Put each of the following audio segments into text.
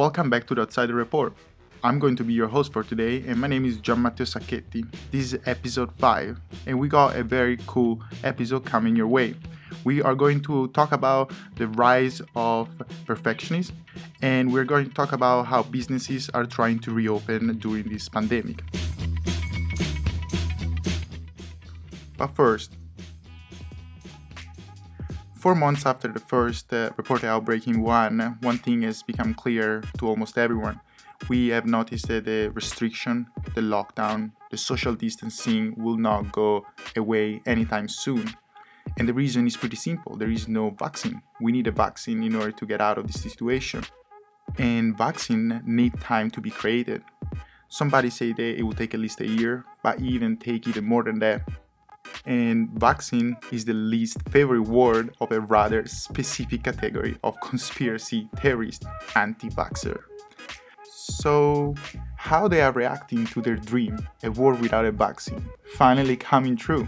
Welcome back to the Outsider Report. I'm going to be your host for today, and my name is Gian Matteo Sacchetti. This is episode 5, and we got a very cool episode coming your way. We are going to talk about the rise of perfectionism, and we're going to talk about how businesses are trying to reopen during this pandemic. But first, Four months after the first uh, reported outbreak in Wuhan, one thing has become clear to almost everyone. We have noticed that the restriction, the lockdown, the social distancing will not go away anytime soon. And the reason is pretty simple there is no vaccine. We need a vaccine in order to get out of this situation. And vaccine need time to be created. Somebody say that it will take at least a year, but even take even more than that and vaccine is the least favorite word of a rather specific category of conspiracy theorist anti-vaxxer. So, how they are reacting to their dream, a world without a vaccine, finally coming true?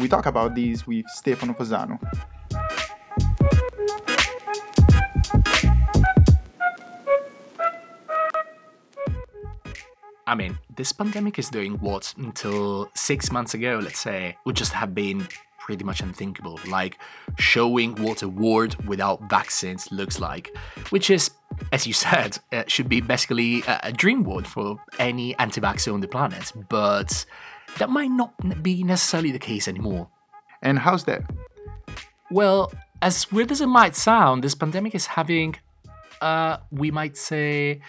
We talk about this with Stefano Fasano. I mean, this pandemic is doing what until six months ago, let's say, would just have been pretty much unthinkable, like showing what a world without vaccines looks like, which is, as you said, uh, should be basically a, a dream world for any anti vaxxer on the planet, but that might not be necessarily the case anymore. And how's that? Well, as weird as it might sound, this pandemic is having, uh, we might say,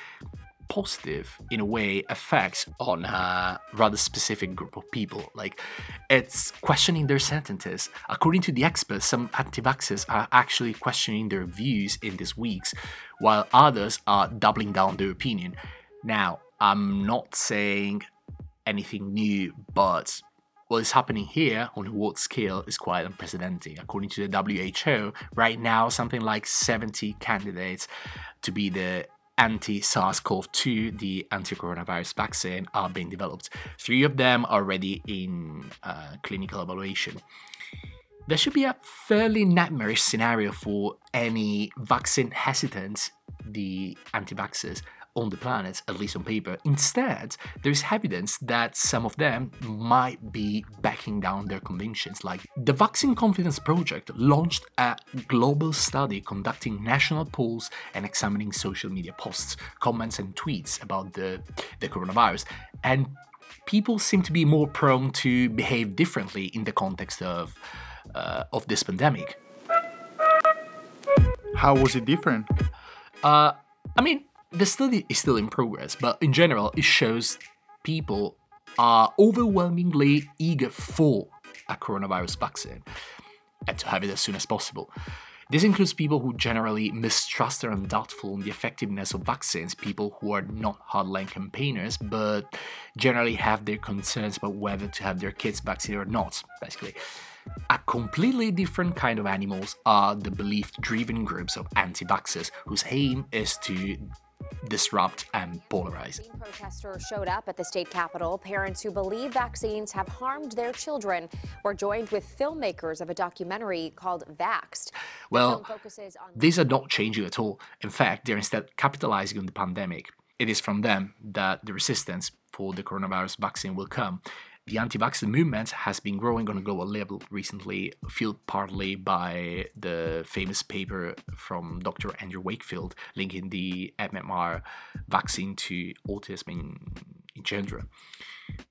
positive in a way effects on a rather specific group of people. Like it's questioning their sentences. According to the experts some anti-vaxxers are actually questioning their views in these weeks while others are doubling down their opinion. Now i'm not saying anything new but what is happening here on a world scale is quite unprecedented. According to the WHO, right now, something like 70 candidates to be the anti SARS CoV 2, the anti coronavirus vaccine, are being developed. Three of them are already in uh, clinical evaluation. There should be a fairly nightmarish scenario for any vaccine hesitant, the anti vaxxers, on the planet, at least on paper. Instead, there is evidence that some of them might be backing down their convictions. Like the Vaccine Confidence Project launched a global study conducting national polls and examining social media posts, comments, and tweets about the, the coronavirus. And people seem to be more prone to behave differently in the context of, uh, of this pandemic. How was it different? Uh, I mean, the study is still in progress, but in general, it shows people are overwhelmingly eager for a coronavirus vaccine and to have it as soon as possible. This includes people who generally mistrust or are doubtful on the effectiveness of vaccines, people who are not hardline campaigners but generally have their concerns about whether to have their kids vaccinated or not, basically. A completely different kind of animals are the belief driven groups of anti vaxxers, whose aim is to disrupt and polarize. Protesters showed up at the state capitol. Parents who believe vaccines have harmed their children were joined with filmmakers of a documentary called Vaxxed. Well, these are not changing at all. In fact, they're instead capitalizing on the pandemic. It is from them that the resistance for the coronavirus vaccine will come the anti-vaxxer movement has been growing on a global level recently, fueled partly by the famous paper from Dr. Andrew Wakefield linking the MMR vaccine to autism in, in children.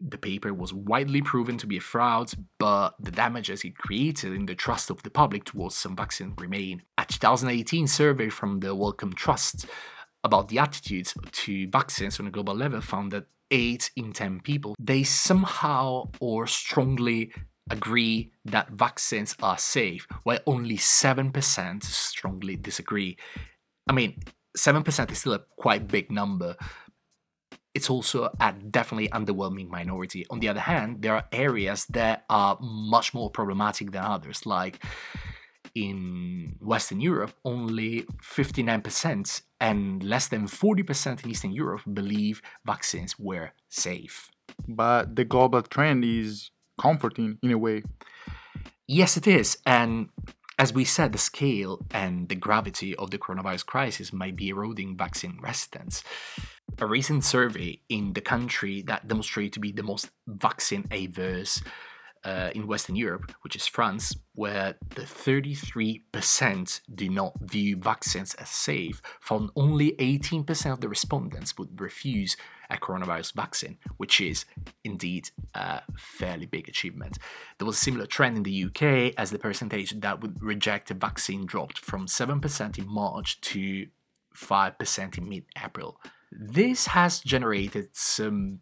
The paper was widely proven to be a fraud, but the damages it created in the trust of the public towards some vaccine remain. A 2018 survey from the Wellcome Trust about the attitudes to vaccines on a global level found that 8 in 10 people, they somehow or strongly agree that vaccines are safe, while only 7% strongly disagree. I mean, 7% is still a quite big number. It's also a definitely underwhelming minority. On the other hand, there are areas that are much more problematic than others, like in Western Europe, only 59% and less than 40% in Eastern Europe believe vaccines were safe. But the global trend is comforting in a way. Yes, it is. And As we said, the scale and the gravity of the coronavirus crisis might be eroding vaccine resistance. A recent survey in the country that demonstrated to be the most vaccine averse uh, in Western Europe, which is France, where the 33% do not view vaccines as safe, found only 18% of the respondents would refuse a coronavirus vaccine, which is indeed a fairly big achievement. There was a similar trend in the UK as the percentage that would reject a vaccine dropped from 7% in March to 5% in mid April. This has generated some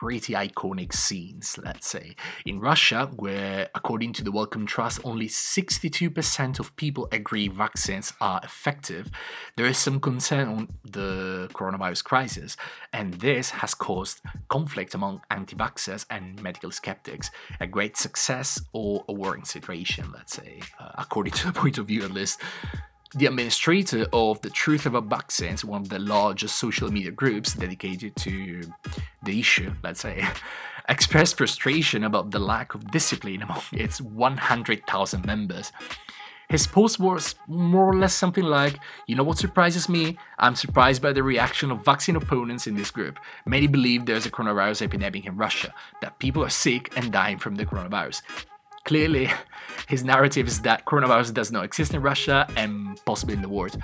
pretty iconic scenes, let's say. In Russia, where according to the Wellcome Trust, only 62% of people agree vaccines are effective, there is some concern on the coronavirus crisis, and this has caused conflict among anti vaxxers and medical skeptics. A great success or a worrying situation, let's say, uh, according to the point of view at least. The administrator of the Truth About Vaccines, one of the largest social media groups dedicated to the issue, let's say, expressed frustration about the lack of discipline among its 100,000 members. His post was more or less something like, You know what surprises me? I'm surprised by the reaction of vaccine opponents in this group. Many believe there's a coronavirus epidemic in Russia, that people are sick and dying from the coronavirus. Clearly, his narrative is that coronavirus does not exist in Russia and possibly in the world.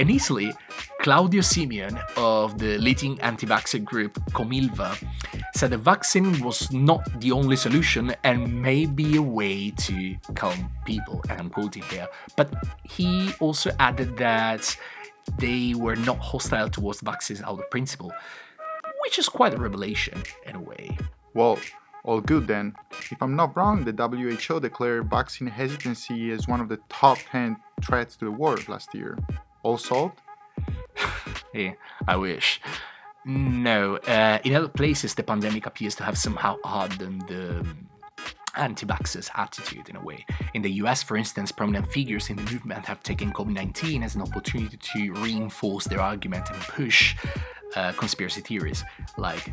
Easily, Claudio Simion of the leading anti vaccine group Comilva said the vaccine was not the only solution and may be a way to calm people, and I'm quoting here. But he also added that they were not hostile towards vaccines out of principle, which is quite a revelation in a way. Well, all good then. If I'm not wrong, the WHO declared vaccine hesitancy as one of the top 10 threats to the world last year. All solved? yeah, I wish. No, uh, in other places, the pandemic appears to have somehow hardened the um, anti vaxxers' attitude in a way. In the US, for instance, prominent figures in the movement have taken COVID 19 as an opportunity to reinforce their argument and push uh, conspiracy theories like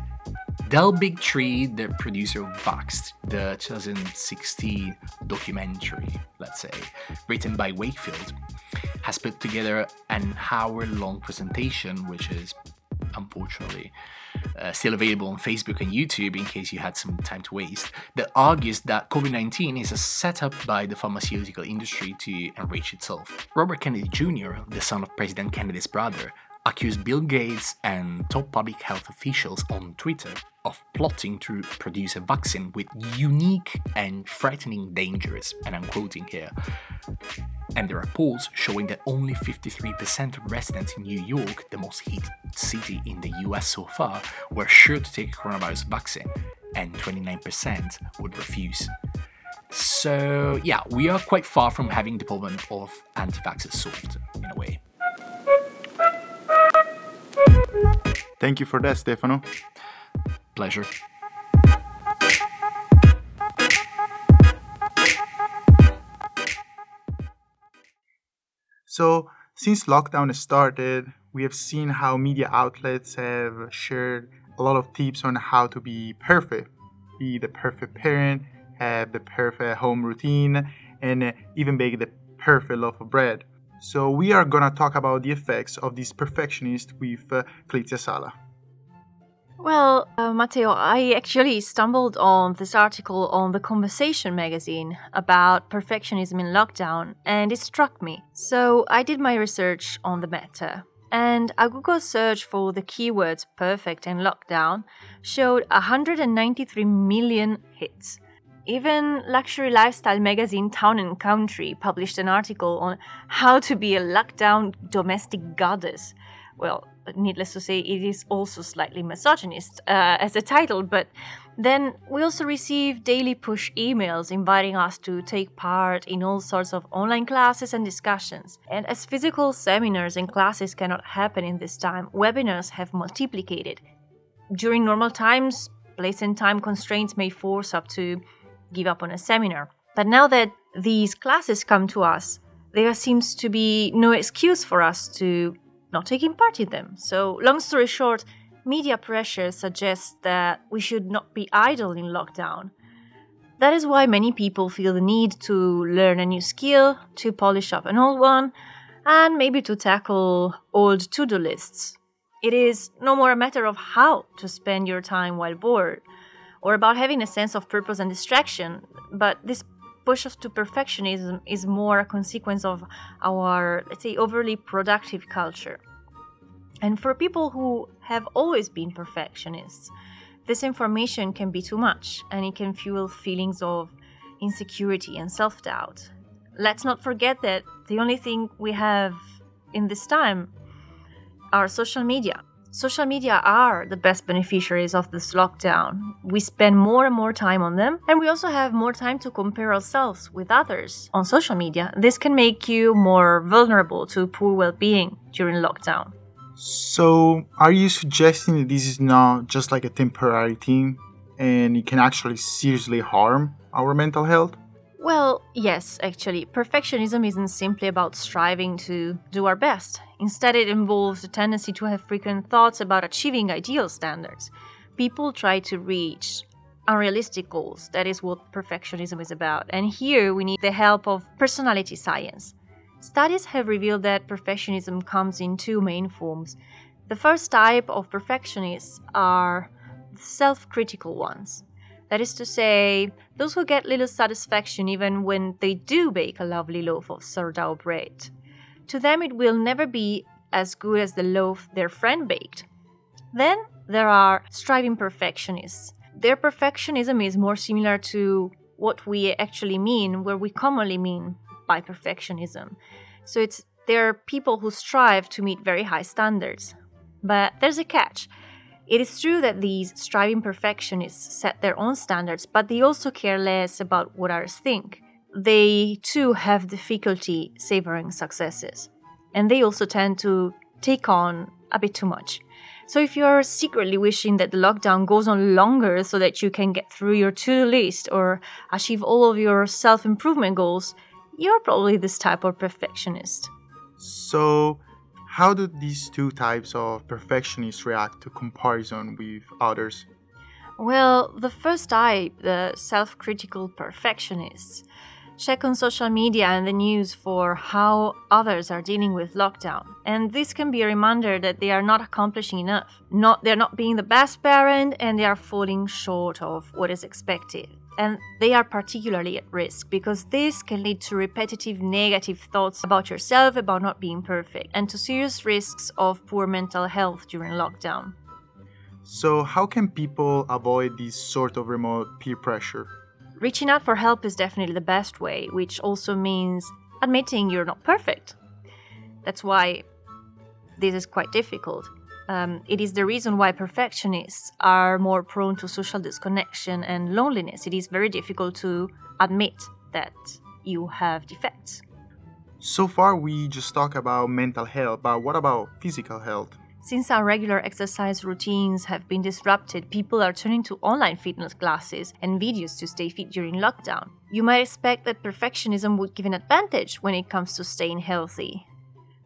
Del Bigtree, the producer of Vaxxed, the 2016 documentary, let's say, written by Wakefield, has put together an hour long presentation, which is unfortunately uh, still available on Facebook and YouTube in case you had some time to waste, that argues that COVID 19 is a setup by the pharmaceutical industry to enrich itself. Robert Kennedy Jr., the son of President Kennedy's brother, accused Bill Gates and top public health officials on Twitter of plotting to produce a vaccine with unique and threatening dangers, and I'm quoting here. And there are polls showing that only 53% of residents in New York, the most hit city in the US so far, were sure to take a coronavirus vaccine, and 29% would refuse. So, yeah, we are quite far from having the problem of anti vaxxers solved in a way. Thank you for that, Stefano. Pleasure. So, since lockdown started, we have seen how media outlets have shared a lot of tips on how to be perfect, be the perfect parent, have the perfect home routine, and even bake the perfect loaf of bread. So we are gonna talk about the effects of this perfectionist with uh, Clizia Sala. Well, uh, Matteo, I actually stumbled on this article on The Conversation magazine about perfectionism in lockdown, and it struck me. So I did my research on the matter, and a Google search for the keywords perfect and lockdown showed 193 million hits. Even luxury lifestyle magazine Town and Country published an article on how to be a lockdown domestic goddess. Well, needless to say, it is also slightly misogynist uh, as a title, but then we also receive daily push emails inviting us to take part in all sorts of online classes and discussions. And as physical seminars and classes cannot happen in this time, webinars have multiplicated. During normal times, place and time constraints may force up to give up on a seminar. But now that these classes come to us, there seems to be no excuse for us to not taking part in them. So, long story short, media pressure suggests that we should not be idle in lockdown. That is why many people feel the need to learn a new skill, to polish up an old one, and maybe to tackle old to do lists. It is no more a matter of how to spend your time while bored, or about having a sense of purpose and distraction, but this push us to perfectionism is more a consequence of our, let's say, overly productive culture. And for people who have always been perfectionists, this information can be too much and it can fuel feelings of insecurity and self doubt. Let's not forget that the only thing we have in this time are social media. Social media are the best beneficiaries of this lockdown. We spend more and more time on them, and we also have more time to compare ourselves with others on social media. This can make you more vulnerable to poor well being during lockdown. So, are you suggesting that this is not just like a temporary thing and it can actually seriously harm our mental health? Well, yes, actually. Perfectionism isn't simply about striving to do our best. Instead, it involves a tendency to have frequent thoughts about achieving ideal standards. People try to reach unrealistic goals. That is what perfectionism is about. And here we need the help of personality science. Studies have revealed that perfectionism comes in two main forms. The first type of perfectionists are self critical ones. That is to say, those who get little satisfaction even when they do bake a lovely loaf of sourdough bread. To them, it will never be as good as the loaf their friend baked. Then there are striving perfectionists. Their perfectionism is more similar to what we actually mean, where we commonly mean by perfectionism. So it's there are people who strive to meet very high standards. But there's a catch. It is true that these striving perfectionists set their own standards, but they also care less about what others think. They too have difficulty savoring successes, and they also tend to take on a bit too much. So, if you're secretly wishing that the lockdown goes on longer so that you can get through your to do list or achieve all of your self improvement goals, you're probably this type of perfectionist. So, how do these two types of perfectionists react to comparison with others? Well, the first type, the self critical perfectionists, check on social media and the news for how others are dealing with lockdown. And this can be a reminder that they are not accomplishing enough. Not they're not being the best parent and they are falling short of what is expected and they are particularly at risk because this can lead to repetitive negative thoughts about yourself, about not being perfect, and to serious risks of poor mental health during lockdown. So, how can people avoid this sort of remote peer pressure? Reaching out for help is definitely the best way, which also means admitting you're not perfect. That's why this is quite difficult. Um, it is the reason why perfectionists are more prone to social disconnection and loneliness. It is very difficult to admit that you have defects. So far, we just talk about mental health, but what about physical health? Since our regular exercise routines have been disrupted, people are turning to online fitness classes and videos to stay fit during lockdown. You might expect that perfectionism would give an advantage when it comes to staying healthy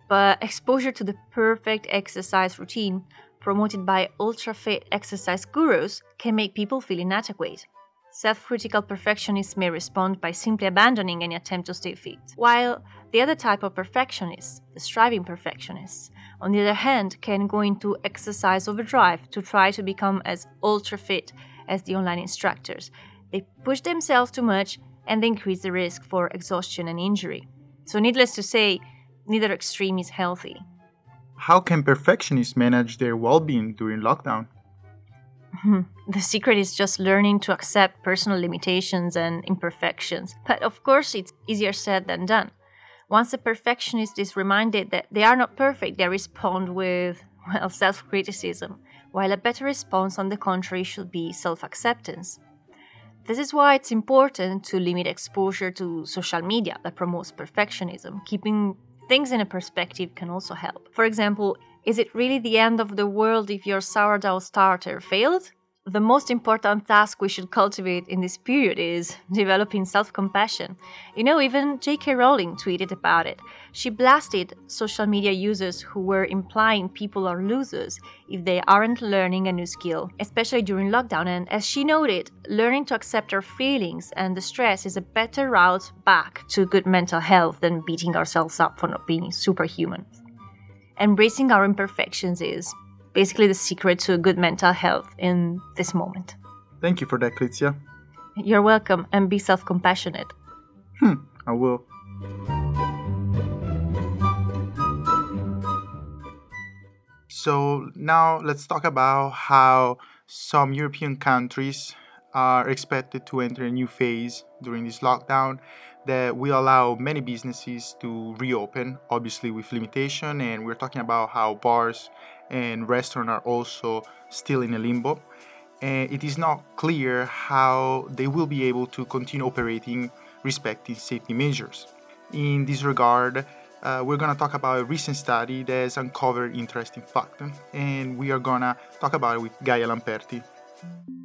but exposure to the perfect exercise routine promoted by ultra fit exercise gurus can make people feel inadequate. Self critical perfectionists may respond by simply abandoning any attempt to stay fit, while the other type of perfectionists, the striving perfectionists, on the other hand, can go into exercise overdrive to try to become as ultra fit as the online instructors. They push themselves too much and they increase the risk for exhaustion and injury. So, needless to say, neither extreme is healthy. How can perfectionists manage their well being during lockdown? Hmm. the secret is just learning to accept personal limitations and imperfections. But of course, it's easier said than done. Once a perfectionist is reminded that they are not perfect, they respond with, well, self criticism, while a better response, on the contrary, should be self acceptance. This is why it's important to limit exposure to social media that promotes perfectionism, keeping Things in a perspective can also help. For example, is it really the end of the world if your sourdough starter failed? The most important task we should cultivate in this period is developing self compassion. You know, even J.K. Rowling tweeted about it. She blasted social media users who were implying people are losers if they aren't learning a new skill, especially during lockdown. And as she noted, learning to accept our feelings and the stress is a better route back to good mental health than beating ourselves up for not being superhuman. Embracing our imperfections is basically the secret to good mental health in this moment. Thank you for that, Clizia. You're welcome and be self compassionate. Hmm, I will. So now let's talk about how some European countries are expected to enter a new phase during this lockdown that will allow many businesses to reopen, obviously with limitation. And we're talking about how bars and restaurants are also still in a limbo. And it is not clear how they will be able to continue operating respecting safety measures. In this regard, uh, we're going to talk about a recent study that has uncovered interesting facts, and we are going to talk about it with Gaia Lamperti.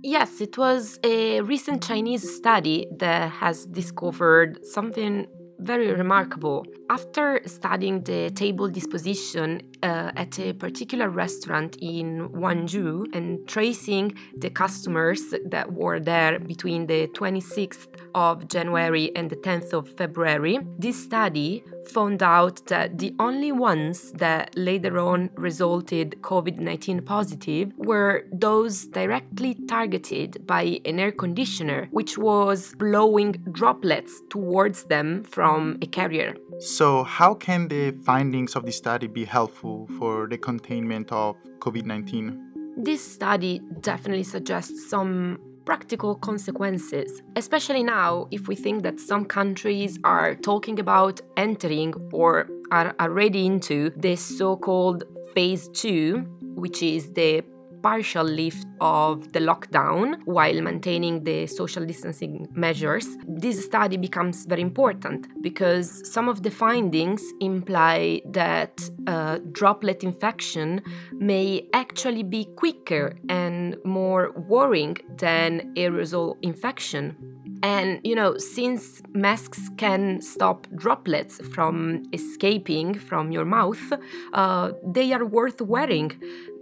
Yes, it was a recent Chinese study that has discovered something very remarkable. After studying the table disposition uh, at a particular restaurant in Guangzhou and tracing the customers that were there between the 26th of January and the 10th of February, this study found out that the only ones that later on resulted COVID 19 positive were those directly targeted by an air conditioner, which was blowing droplets towards them from a carrier. So, how can the findings of the study be helpful for the containment of COVID 19? This study definitely suggests some practical consequences, especially now if we think that some countries are talking about entering or are already into the so called phase two, which is the partial lift of the lockdown while maintaining the social distancing measures, this study becomes very important because some of the findings imply that uh, droplet infection may actually be quicker and more worrying than aerosol infection. And you know, since masks can stop droplets from escaping from your mouth, uh, they are worth wearing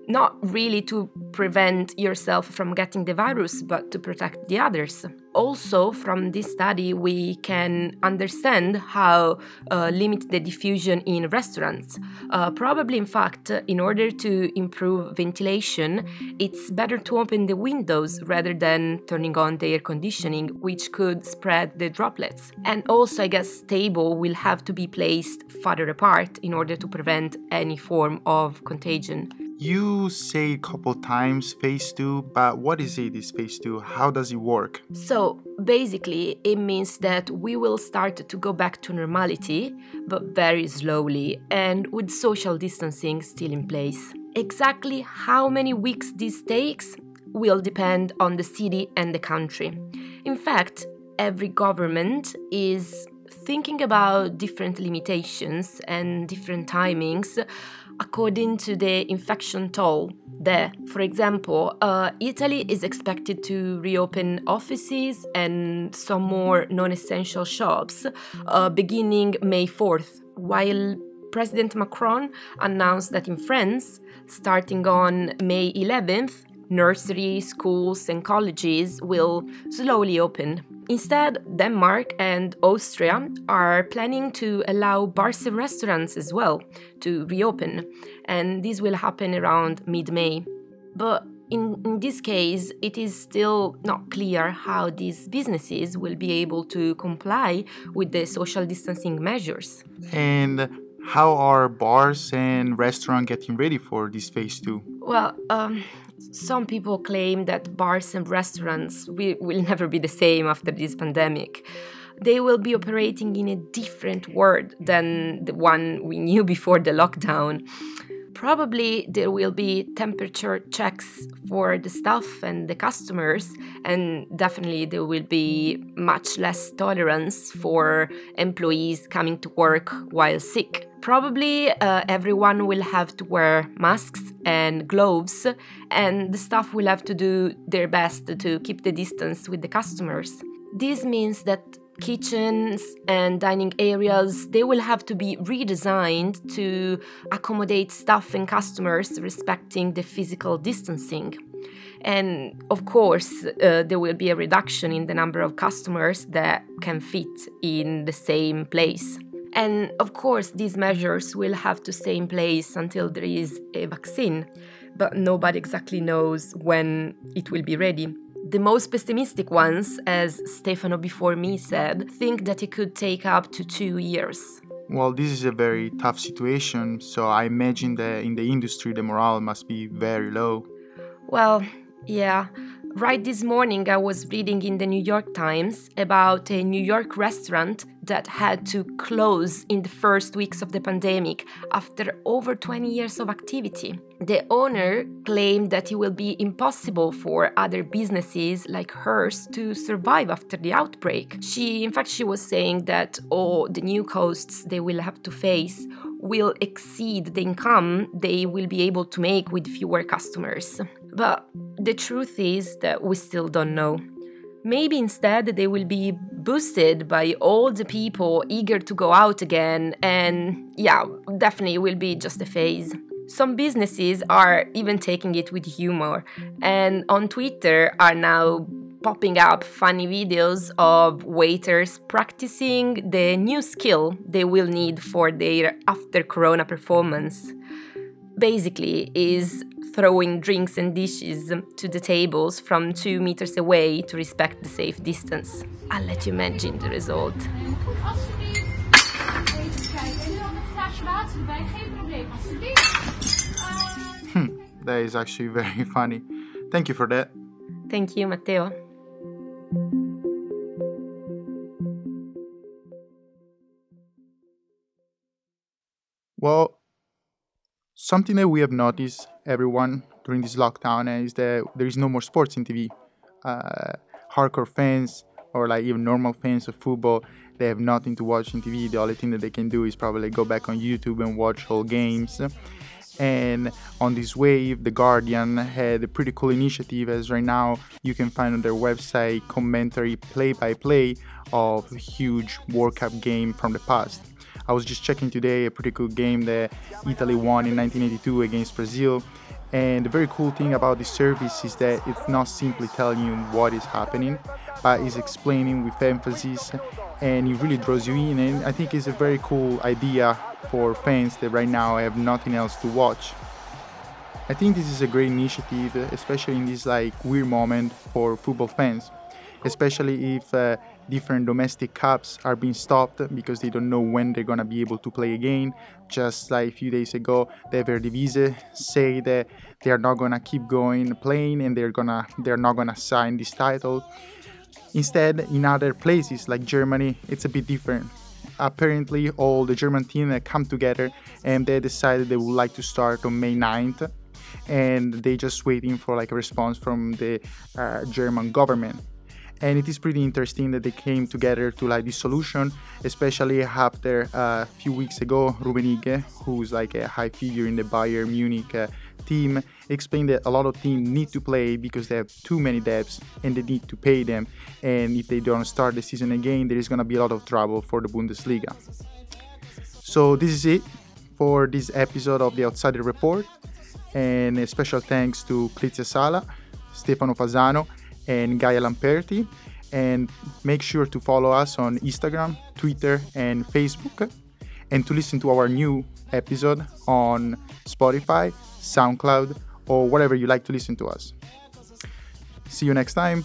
not really to prevent yourself from getting the virus, but to protect the others. Also, from this study, we can understand how uh, limit the diffusion in restaurants. Uh, probably, in fact, in order to improve ventilation, it's better to open the windows rather than turning on the air conditioning, which could spread the droplets. And also, I guess table will have to be placed farther apart in order to prevent any form of contagion. You say a couple times phase two, but what is it, this phase two? How does it work? So basically, it means that we will start to go back to normality, but very slowly and with social distancing still in place. Exactly how many weeks this takes will depend on the city and the country. In fact, every government is thinking about different limitations and different timings according to the infection toll there. For example, uh, Italy is expected to reopen offices and some more non essential shops uh, beginning May 4th, while President Macron announced that in France, starting on May 11th, nurseries, schools, and colleges will slowly open. Instead, Denmark and Austria are planning to allow bars and restaurants as well to reopen, and this will happen around mid May. But in, in, this case, it is still not clear how these businesses will be able to comply with the social distancing measures. And how are bars and restaurants getting ready for this phase two? Well, um, some people claim that bars and restaurants will, will never be the same after this pandemic. They will be operating in a different world than the one we knew before the lockdown. Probably there will be temperature checks for the staff and the customers, and definitely there will be much less tolerance for employees coming to work while sick. Probably uh, everyone will have to wear masks and gloves, and the staff will have to do their best to keep the distance with the customers. This means that kitchens and dining areas they will have to be redesigned to accommodate staff and customers respecting the physical distancing. And of course uh, there will be a reduction in the number of customers that can fit in the same place. And of course these measures will have to stay in place until there is a vaccine but nobody exactly knows when it will be ready the most pessimistic ones, as Stefano before me said, think that it could take up to two years. Well, this is a very tough situation, so I imagine that in the industry the morale must be very low. Well, yeah. Right this morning, I was reading in the New York Times about a New York restaurant that had to close in the first weeks of the pandemic after over 20 years of activity. The owner claimed that it will be impossible for other businesses like hers to survive after the outbreak. She, in fact, she was saying that all the new costs they will have to face will exceed the income they will be able to make with fewer customers. But the truth is that we still don't know. Maybe instead they will be boosted by all the people eager to go out again, and yeah, definitely will be just a phase. Some businesses are even taking it with humor, and on Twitter are now popping up funny videos of waiters practicing the new skill they will need for their after corona performance. Basically, is throwing drinks and dishes to the tables from two meters away to respect the safe distance. I'll let you imagine the result. Hmm, that is actually very funny. Thank you for that. Thank you, Matteo. Well, something that we have noticed, everyone, during this lockdown is that there is no more sports in TV. Uh, hardcore fans or like even normal fans of football, they have nothing to watch in TV. The only thing that they can do is probably go back on YouTube and watch whole games. And on this wave, The Guardian had a pretty cool initiative as right now you can find on their website commentary play by play of huge World Cup game from the past. I was just checking today a pretty cool game that Italy won in 1982 against Brazil. And the very cool thing about this service is that it's not simply telling you what is happening, but is explaining with emphasis and it really draws you in. And I think it's a very cool idea for fans that right now have nothing else to watch. I think this is a great initiative, especially in this like weird moment for football fans, especially if uh, different domestic cups are being stopped because they don't know when they're gonna be able to play again. Just like a few days ago, the Eredivisie say that they are not gonna keep going playing and they're gonna they're not gonna sign this title. Instead, in other places like Germany, it's a bit different. Apparently, all the German team come together and they decided they would like to start on May 9th, and they just waiting for like a response from the uh, German government. And it is pretty interesting that they came together to like this solution, especially after uh, a few weeks ago, Ruben Rummenigge, who's like a high figure in the Bayern Munich uh, team explained that a lot of teams need to play because they have too many debts and they need to pay them. And if they don't start the season again, there is going to be a lot of trouble for the Bundesliga. So this is it for this episode of the Outsider Report. And a special thanks to Clizia Sala, Stefano Fasano, and Gaia Lamperti. And make sure to follow us on Instagram, Twitter, and Facebook. And to listen to our new episode on Spotify, SoundCloud, or whatever you like to listen to us. See you next time.